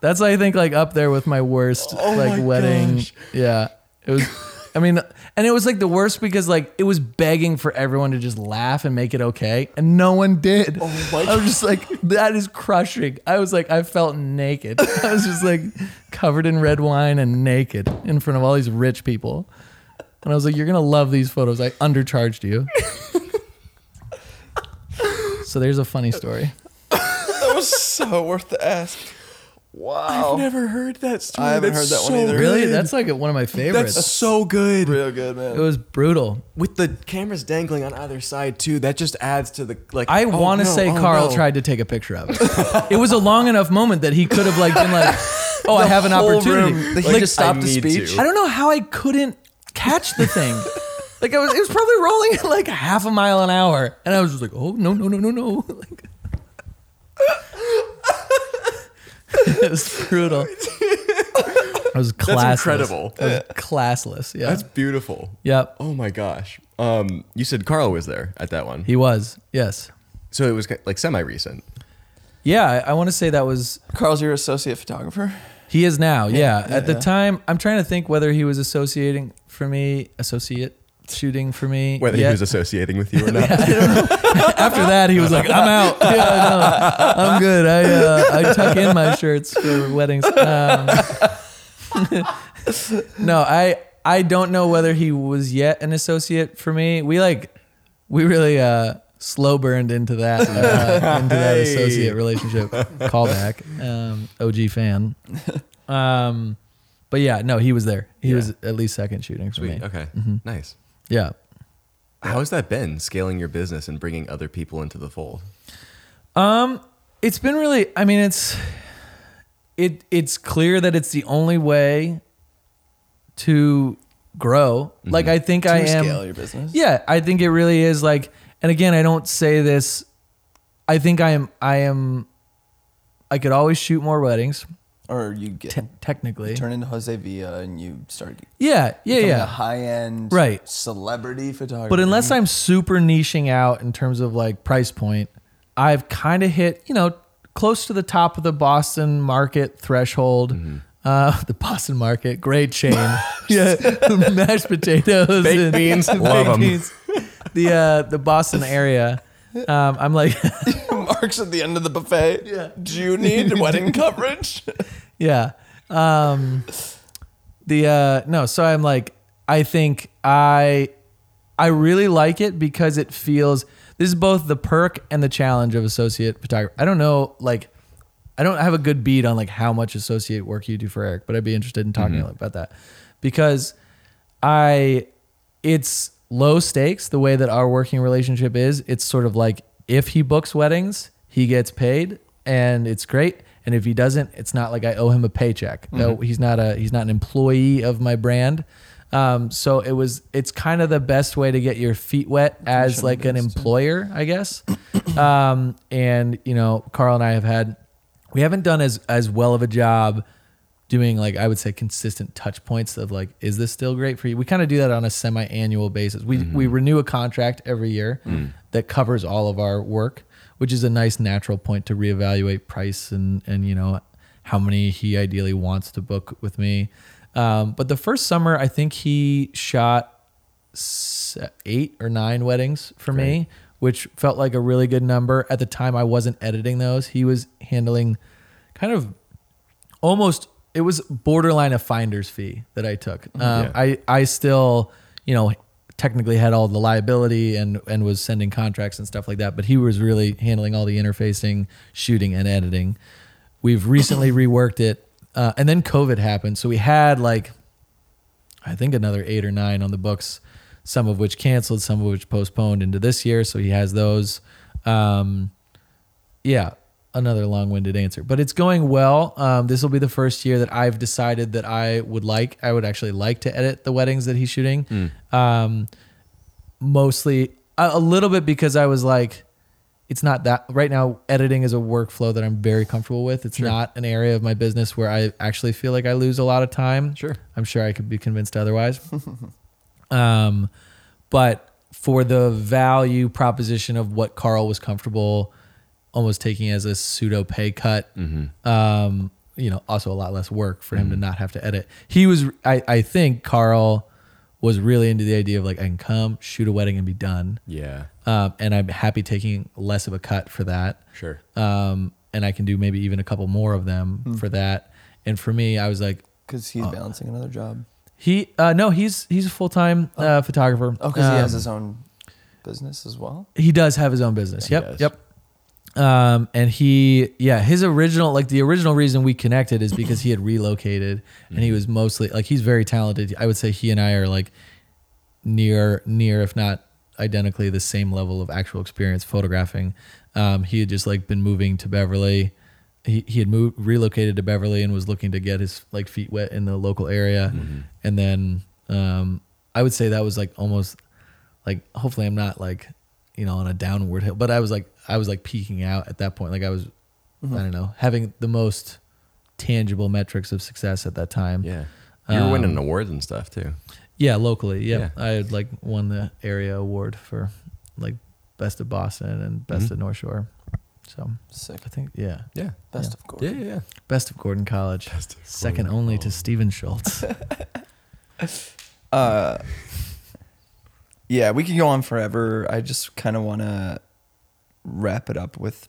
That's I think like up there with my worst oh like my wedding. gosh. Yeah. It was I mean and it was like the worst because like it was begging for everyone to just laugh and make it okay and no one did. Oh my I was just like that is crushing. I was like I felt naked. I was just like covered in red wine and naked in front of all these rich people. And I was like you're going to love these photos. I undercharged you. so there's a funny story. That was so worth the ask. Wow. I've never heard that story. I haven't That's heard that one so either. Really? good. That's like one of my favorites. That's so good. Real good, man. it was brutal. With the cameras dangling on either side too, that just adds to the like. I oh, want to no, say oh, Carl no. tried to take a picture of it. it was a long enough moment that he could have like been like, "Oh, I have an whole opportunity." room- He like, just stopped I the need speech. to. I don't know how I couldn't catch the thing. like I was, it was probably rolling at like half a mile an hour, and I was just like, "Oh no, no, no, no, no!" Like, it was brutal. It was classless. That's incredible. It was classless. Yeah. That's beautiful. yep. Oh my gosh. Um, you said Carl was there at that one, He was. Yes. so it was like semi-recent. Yeah. I, I want to say that was Carl's your associate photographer. He is now, yeah. yeah, At the yeah. time, I'm trying to think whether he was associating for me, associate shooting for me. Whether yet. he was associating with you or not. After that, he was like, "I'm out. Yeah, no, I'm good. I uh, I tuck in my shirts for weddings." Um, no, I I don't know whether he was yet an associate for me. We like we really uh, slow burned into that uh, into that Hey. associate relationship. Callback, um, OG fan. Um, but yeah, no, he was there. He Yeah. was at least second shooting for Sweet. me. Okay. Mm-hmm. Nice. Yeah. How has that been scaling your business and bringing other people into the fold? Um, it's been really. I mean, it's it. It's clear that it's the only way to grow. Like I think I to am. scale your business. Yeah, I think it really is. Like, and again, I don't say this. I think I am. I am. I could always shoot more weddings. Or you get Te- technically, turn into Jose Villa and you start yeah, yeah, becoming a yeah. high end Right. celebrity photographer. But unless I'm super niching out in terms of like price point, I've kind of hit, you know, close to the top of the Boston market threshold. Mm-hmm. Uh, the Boston market, great chain. yeah, mashed potatoes, Baked and- beans, baked love 'em. beans. The uh, the Boston area. Um, I'm like, Mark's at the end of the buffet. Yeah. Do you need wedding coverage? yeah. Um, the uh, no, so I'm like, I think I I really like it because it feels this is both the perk and the challenge of associate photography. I don't know, like I don't have a good beat on like how much associate work you do for Eric, but I'd be interested in talking about that because I it's low stakes the way that our working relationship is. It's sort of like if he books weddings, he gets paid and it's great. And if he doesn't, it's not like I owe him a paycheck. No, he's not a he's not an employee of my brand. Um, so it was it's kind of the best way to get your feet wet as like an employer, I guess. um, and you know, Carl and I have had we haven't done as as well of a job doing like I would say consistent touch points of like, is this still great for you? We kind of do that on a semi-annual basis. We we renew a contract every year that covers all of our work, which is a nice natural point to reevaluate price and and you know how many he ideally wants to book with me. Um, but the first summer, I think he shot eight or nine weddings for me, which felt like a really good number. At the time, I wasn't editing those. He was handling kind of almost it was borderline a finder's fee that I took. Um, Yeah. I I still you know technically had all the liability and and was sending contracts and stuff like that, but he was really handling all the interfacing, shooting, and editing. We've recently reworked it, uh, and then COVID happened, so we had like I think another eight or nine on the books, some of which canceled, some of which postponed into this year. So he has those. Um, yeah, another long-winded answer, but it's going well. Um, this will be the first year that I've decided that I would like, I would actually like to edit the weddings that he's shooting. Um, mostly a, a little bit because I was like, it's not that right now. Editing is a workflow that I'm very comfortable with. It's not an area of my business where I actually feel like I lose a lot of time. Sure. I'm sure I could be convinced otherwise. um, but for the value proposition of what Carl was comfortable almost taking as a pseudo pay cut, um, you know, also a lot less work for him to not have to edit. He was, I, I think Carl was really into the idea of like, I can come, shoot a wedding and be done. Yeah. Um, and I'm happy taking less of a cut for that Sure. um, and I can do maybe even a couple more of them for that. And for me, I was like, because he's balancing another job. he uh, no, he's he's a full time uh, photographer. Oh, because he has Um, his own business as well. he does have his own business. Yeah, yep, yep. Um, and he, yeah, his original, like the original reason we connected is because he had relocated and he was mostly like, he's very talented. I would say he and I are like near, near, if not identically the same level of actual experience photographing. Um, he had just like been moving to Beverly. He, he had moved, relocated to Beverly and was looking to get his like feet wet in the local area. And then, um, I would say that was like almost like, hopefully I'm not like, you know, on a downward hill, but I was like, I was like peeking out at that point. Like I was, I don't know, having the most tangible metrics of success at that time. Yeah. You were winning Um, awards and stuff too. Yeah, locally. Yeah. Yeah. I had like won the area award for like best of Boston and best Mhm. of North Shore. So Sick. I think, yeah, Yeah. Best Yeah. of course. Yeah. Yeah. yeah. best of Gordon College. Of Second Gordon only to. Steven Schultz. Uh, yeah, we could go on forever. I just kind of want to wrap it up with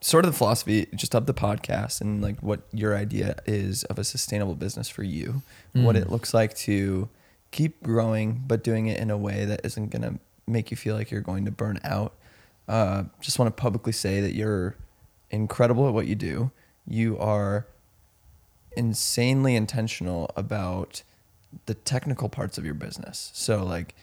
sort of the philosophy just of the podcast and like what your idea is of a sustainable business for you, what Mm. it looks like to keep growing, but doing it in a way that isn't going to make you feel like you're going to burn out. Uh, just want to publicly say that you're incredible at what you do. You are insanely intentional about the technical parts of your business. So like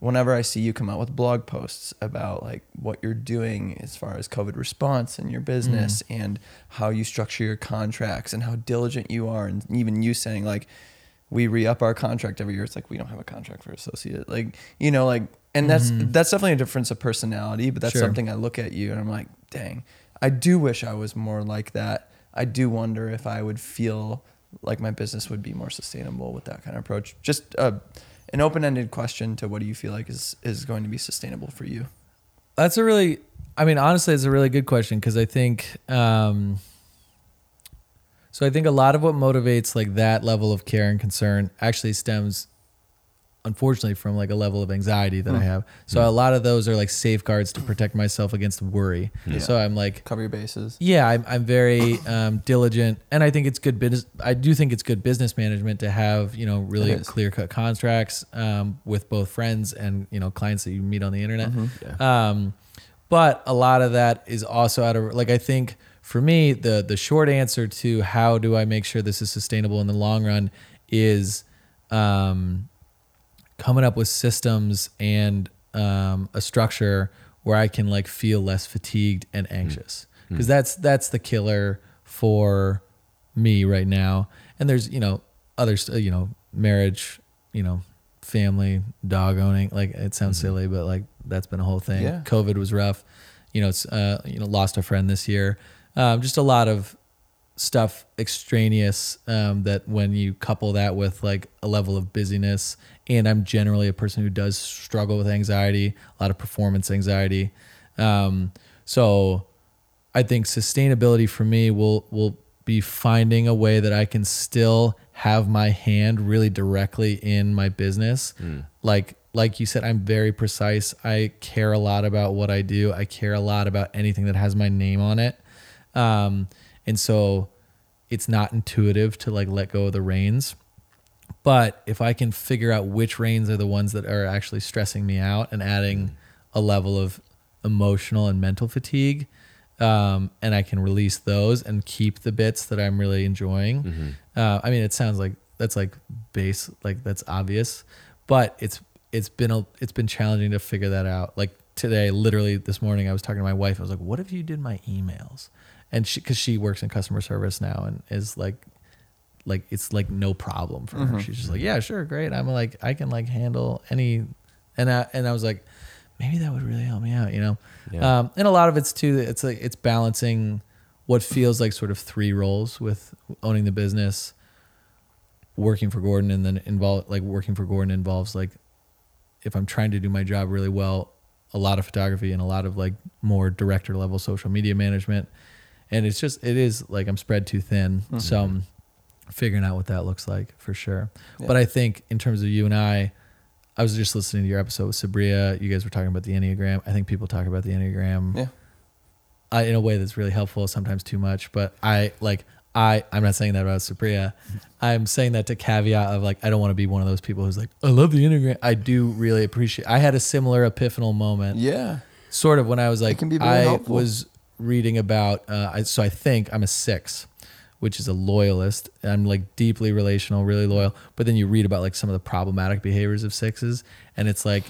whenever I see you come out with blog posts about like what you're doing as far as COVID response in your business mm. and how you structure your contracts and how diligent you are and even you saying like we re-up our contract every year. It's like we don't have a contract for associate. Like, you know, like and that's mm-hmm. that's definitely a difference of personality, but that's Sure. something I look at you and I'm like, dang, I do wish I was more like that. I do wonder if I would feel like my business would be more sustainable with that kind of approach. Just uh, an open-ended question to what do you feel like is is going to be sustainable for you? That's a really, I mean, honestly, it's a really good question because I think, um, so I think a lot of what motivates like that level of care and concern actually stems, unfortunately, from like a level of anxiety that I have. So a lot of those are like safeguards to protect myself against worry. Yeah. So I'm like, Cover your bases. yeah, I'm, I'm very um, diligent, and I think it's good business. I do think it's good business management to have you know really It is. clear cut contracts um, with both friends and you know clients that you meet on the internet. Mm-hmm. Yeah. Um, but a lot of that is also out of like I think for me the the short answer to how do I make sure this is sustainable in the long run is um, coming up with systems and um, a structure where I can like feel less fatigued and anxious because that's that's the killer for me right now. And there's you know others you know marriage you know family dog owning like it sounds silly but like that's been a whole thing. Yeah. COVID was rough. You know it's uh, you know lost a friend this year. Um, just a lot of stuff extraneous um, that when you couple that with like a level of busyness and i'm generally a person who does struggle with anxiety a lot of performance anxiety. Um, so i think sustainability for me will will be finding a way that i can still have my hand really directly in my business. Like like you said i'm very precise. I care a lot about what i do. I care a lot about anything that has my name on it. Um, and so it's not intuitive to like let go of the reins. But if I can figure out which reins are the ones that are actually stressing me out and adding a level of emotional and mental fatigue, um, and I can release those and keep the bits that I'm really enjoying. Uh, I mean, it sounds like that's like base, like that's obvious, but it's it's been a it's been challenging to figure that out. Like today, literally this morning, I was talking to my wife. I was like, "What if you did my emails?" And she, because she works in customer service now, and is like, like it's like no problem for her. She's just like, "Yeah, sure, great." I'm like, I can like handle any, and I and I was like, maybe that would really help me out, you know. Yeah. Um, and a lot of it's too. It's like it's balancing what feels like sort of three roles with owning the business, working for Gordon, and then involve like working for Gordon involves like if I'm trying to do my job really well, a lot of photography and a lot of like more director level social media management. And it's just it is like I'm spread too thin. So I'm figuring out what that looks like for sure. Yeah. But I think in terms of you and I, I was just listening to your episode with Sabria. You guys were talking about the Enneagram. I think people talk about the Enneagram Yeah. uh, in a way that's really helpful, sometimes too much. But I like I I'm not saying that about Sabria. I'm saying that to caveat of like I don't want to be one of those people who's like I love the Enneagram. I do really appreciate. I had a similar epiphanal moment Yeah. sort of when I was like can be very I helpful. was reading about uh, I, so I think I'm a six, which is a loyalist. I'm like deeply relational, really loyal. But then you read about like some of the problematic behaviors of sixes, and it's like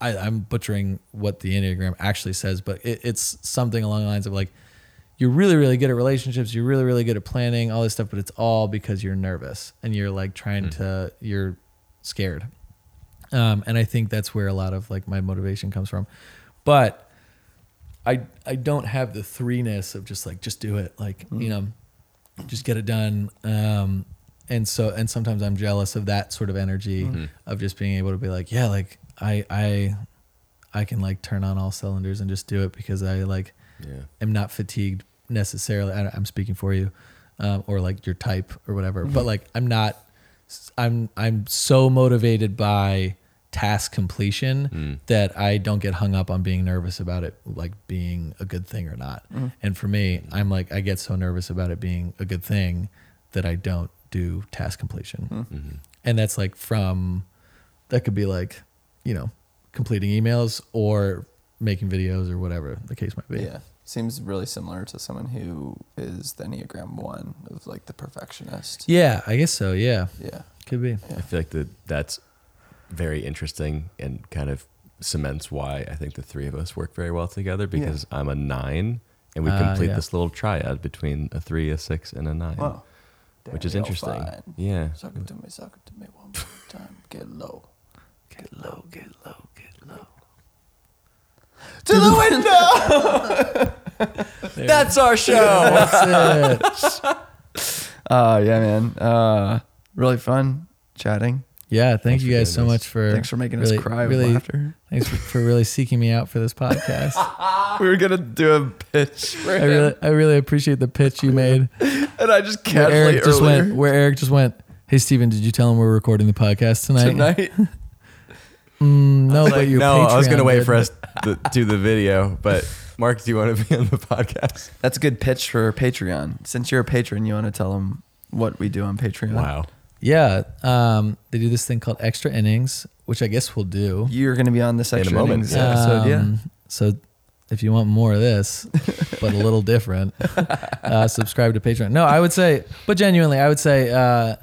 I, I'm butchering what the Enneagram actually says, but it, it's something along the lines of like you're really really good at relationships, you're really really good at planning all this stuff, but it's all because you're nervous and you're like trying to you're scared. Um, and I think that's where a lot of like my motivation comes from. But I I don't have the threeness of just like just do it, like you know, just get it done. Um, and so and sometimes I'm jealous of that sort of energy of just being able to be like, yeah, like I I I can like turn on all cylinders and just do it because I like Yeah. am not fatigued necessarily. I, I'm speaking for you, um, or like your type or whatever. But like I'm not. I'm I'm so motivated by task completion mm. that I don't get hung up on being nervous about it like being a good thing or not. Mm. And for me, I'm like I get so nervous about it being a good thing that I don't do task completion. Mm. Mm-hmm. And that's like from that could be like, you know, completing emails or making videos or whatever the case might be. Yeah. Seems really similar to someone who is the Enneagram one of like the perfectionist. Yeah, I guess so. Yeah, Yeah. could be. Yeah. I feel like that that's very interesting and kind of cements why I think the three of us work very well together because I'm a nine and we Ah, complete yeah. this little triad between a three, a six, and a nine, Wow. which is interesting. Fine. Yeah. Suck it to me, suck it to me one more time. Get low. Get low, get low, get low. To the window! That's our show. That's it. Oh, yeah, man. Uh, really fun chatting. Yeah, thank Thanks you guys so this. much for Thanks for making really, us cry really, with laughter. Thanks for, for really seeking me out for this podcast. we were going to do a pitch for I him, really, I really appreciate the pitch you made. and I just Where casually Eric just earlier went. Where Eric just went. Hey Steven, did you tell him we're recording the podcast tonight? tonight. Mm, no, Like, but your no, I was gonna Patreon wait for us to do the video, but Mark, do you want to be on the podcast? That's a good pitch for Patreon. Since you're a patron, you want to tell them what we do on Patreon. Wow. Yeah, um, they do this thing called extra innings, which I guess we'll do. You're going to be on this In a extra moment, innings yeah. episode, yeah. Um, So if you want more of this, but a little different, uh, subscribe to Patreon. No, I would say, but genuinely, I would say uh,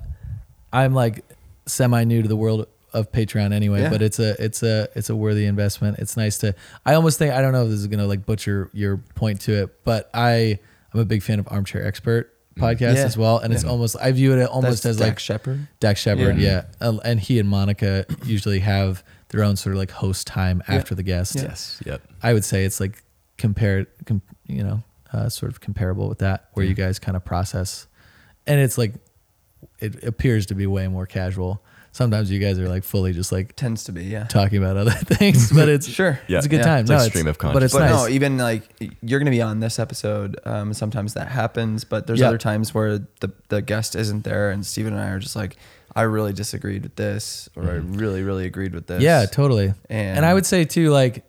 I'm like semi new to the world of Patreon anyway. Yeah. But it's a it's a it's a worthy investment. It's nice to. I almost think I don't know if this is gonna like butcher your point to it, but I I'm a big fan of Armchair Expert podcast Yeah. as well, and it's almost I view it almost That's as Dax like Shepard. Dax Shepard, Yeah. yeah. Uh, and he and Monica usually have their own sort of like host time Yeah. after the guest. Yeah. Yes. Yep. I would say it's like compared, com, you know, uh, sort of comparable with that, where you guys kind of process, and it's like it appears to be way more casual. Sometimes you guys are like fully just like Tends to be, yeah. talking about other things, but it's Sure. Yeah. it's a good Yeah. time. It's no, like it's stream of but it's but nice. no, even like you're gonna be on this episode. Um, sometimes that happens, but there's Yeah. other times where the the guest isn't there, and Steven and I are just like, I really disagreed with this, or I really really agreed with this. Yeah, totally. And- And, I would say too, like,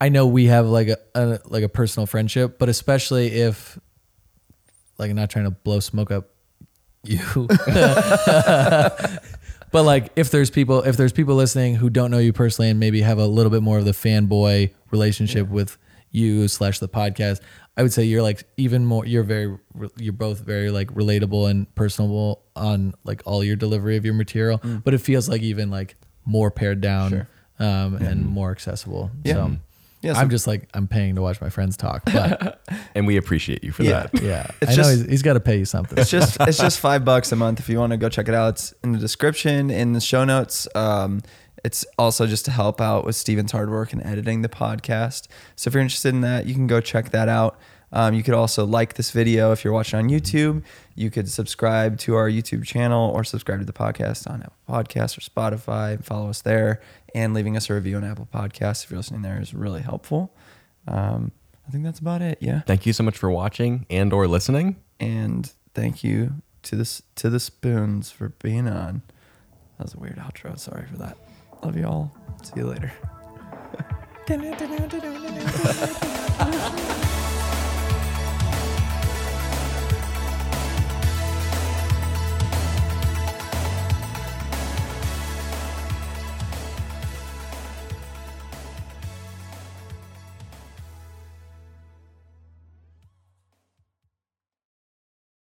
I know we have like a, a like a personal friendship, but especially if, like, I'm not trying to blow smoke up you, but like, if there's people, if there's people listening who don't know you personally and maybe have a little bit more of the fanboy relationship with you slash the podcast, I would say you're like even more. You're very, you're both very like relatable and personable on like all your delivery of your material, but it feels like even like more pared down Sure. um, and more accessible. Yeah. So, Yeah, so- I'm just like I'm paying to watch my friends talk, but And we appreciate you for Yeah. that. yeah, It's I know just- he's, he's got to pay you something. it's just it's just five bucks a month if you want to go check it out. It's in the description in the show notes. Um, it's also just to help out with Steven's hard work in editing the podcast. So if you're interested in that, you can go check that out. Um, you could also like this video if you're watching on YouTube. You could subscribe to our YouTube channel or subscribe to the podcast on Apple Podcasts or Spotify and follow us there. And leaving us a review on Apple Podcasts if you're listening there is really helpful. Um, I think that's about it. Yeah. Thank you so much for watching and or listening. and thank you to this to the spoons for being on. That was a weird outro. Sorry for that. Love you all. See you later.